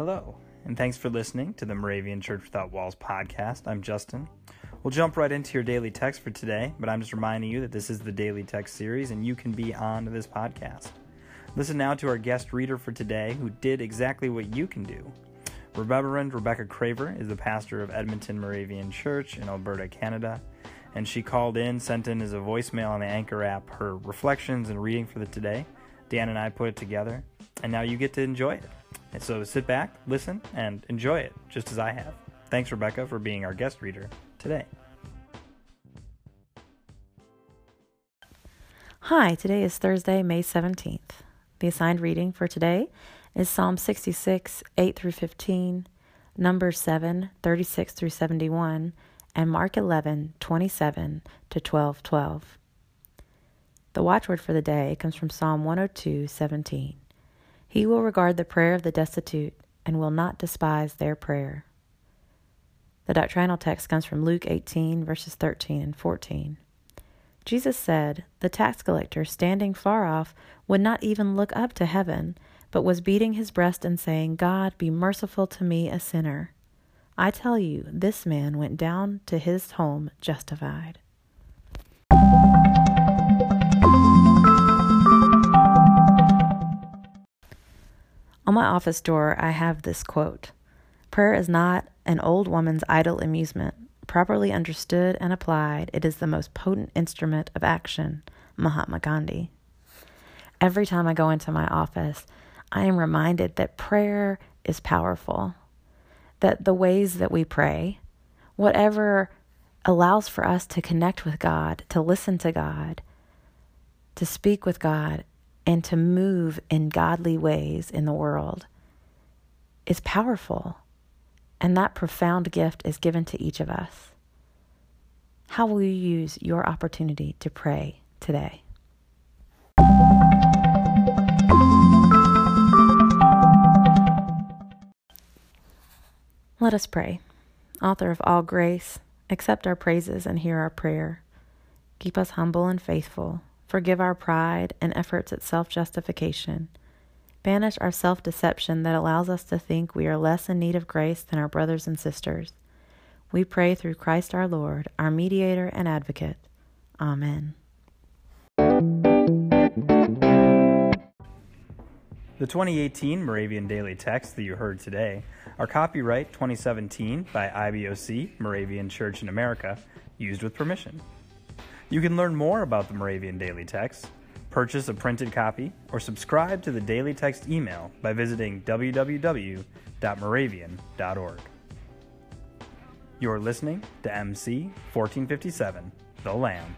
Hello, and thanks for listening to the Moravian Church Without Walls podcast. I'm Justin. We'll jump right into your daily text for today, but I'm just reminding you that this is the daily text series and you can be on this podcast. Listen now to our guest reader for today who did exactly what you can do. Reverend Rebecca Craver is the pastor of Edmonton Moravian Church in Alberta, Canada, and she called in, sent in as a voicemail on the Anchor app her reflections and reading for the today. Dan and I put it together, and now you get to enjoy it. And so sit back, listen, and enjoy it, just as I have. Thanks, Rebecca, for being our guest reader today. Hi, today is Thursday, May 17th. The assigned reading for today is Psalm 66, 8 through 15, Numbers 7, 36 through 71, and Mark 11, 27 to 12, 12. The watchword for the day comes from Psalm 102, 17. He will regard the prayer of the destitute and will not despise their prayer. The doctrinal text comes from Luke 18, verses 13 and 14. Jesus said, The tax collector, standing far off, would not even look up to heaven, but was beating his breast and saying, God, be merciful to me, a sinner. I tell you, this man went down to his home justified. On my office door, I have this quote Prayer is not an old woman's idle amusement. Properly understood and applied, it is the most potent instrument of action. Mahatma Gandhi. Every time I go into my office, I am reminded that prayer is powerful, that the ways that we pray, whatever allows for us to connect with God, to listen to God, to speak with God, and to move in godly ways in the world is powerful. And that profound gift is given to each of us. How will you use your opportunity to pray today? Let us pray. Author of all grace, accept our praises and hear our prayer. Keep us humble and faithful Forgive our pride and efforts at self justification. Banish our self deception that allows us to think we are less in need of grace than our brothers and sisters. We pray through Christ our Lord, our mediator and advocate. Amen. The 2018 Moravian Daily Text that you heard today are copyright 2017 by IBOC, Moravian Church in America, used with permission. You can learn more about the Moravian Daily Text, purchase a printed copy, or subscribe to the Daily Text email by visiting www.moravian.org. You're listening to MC 1457, The Lamb.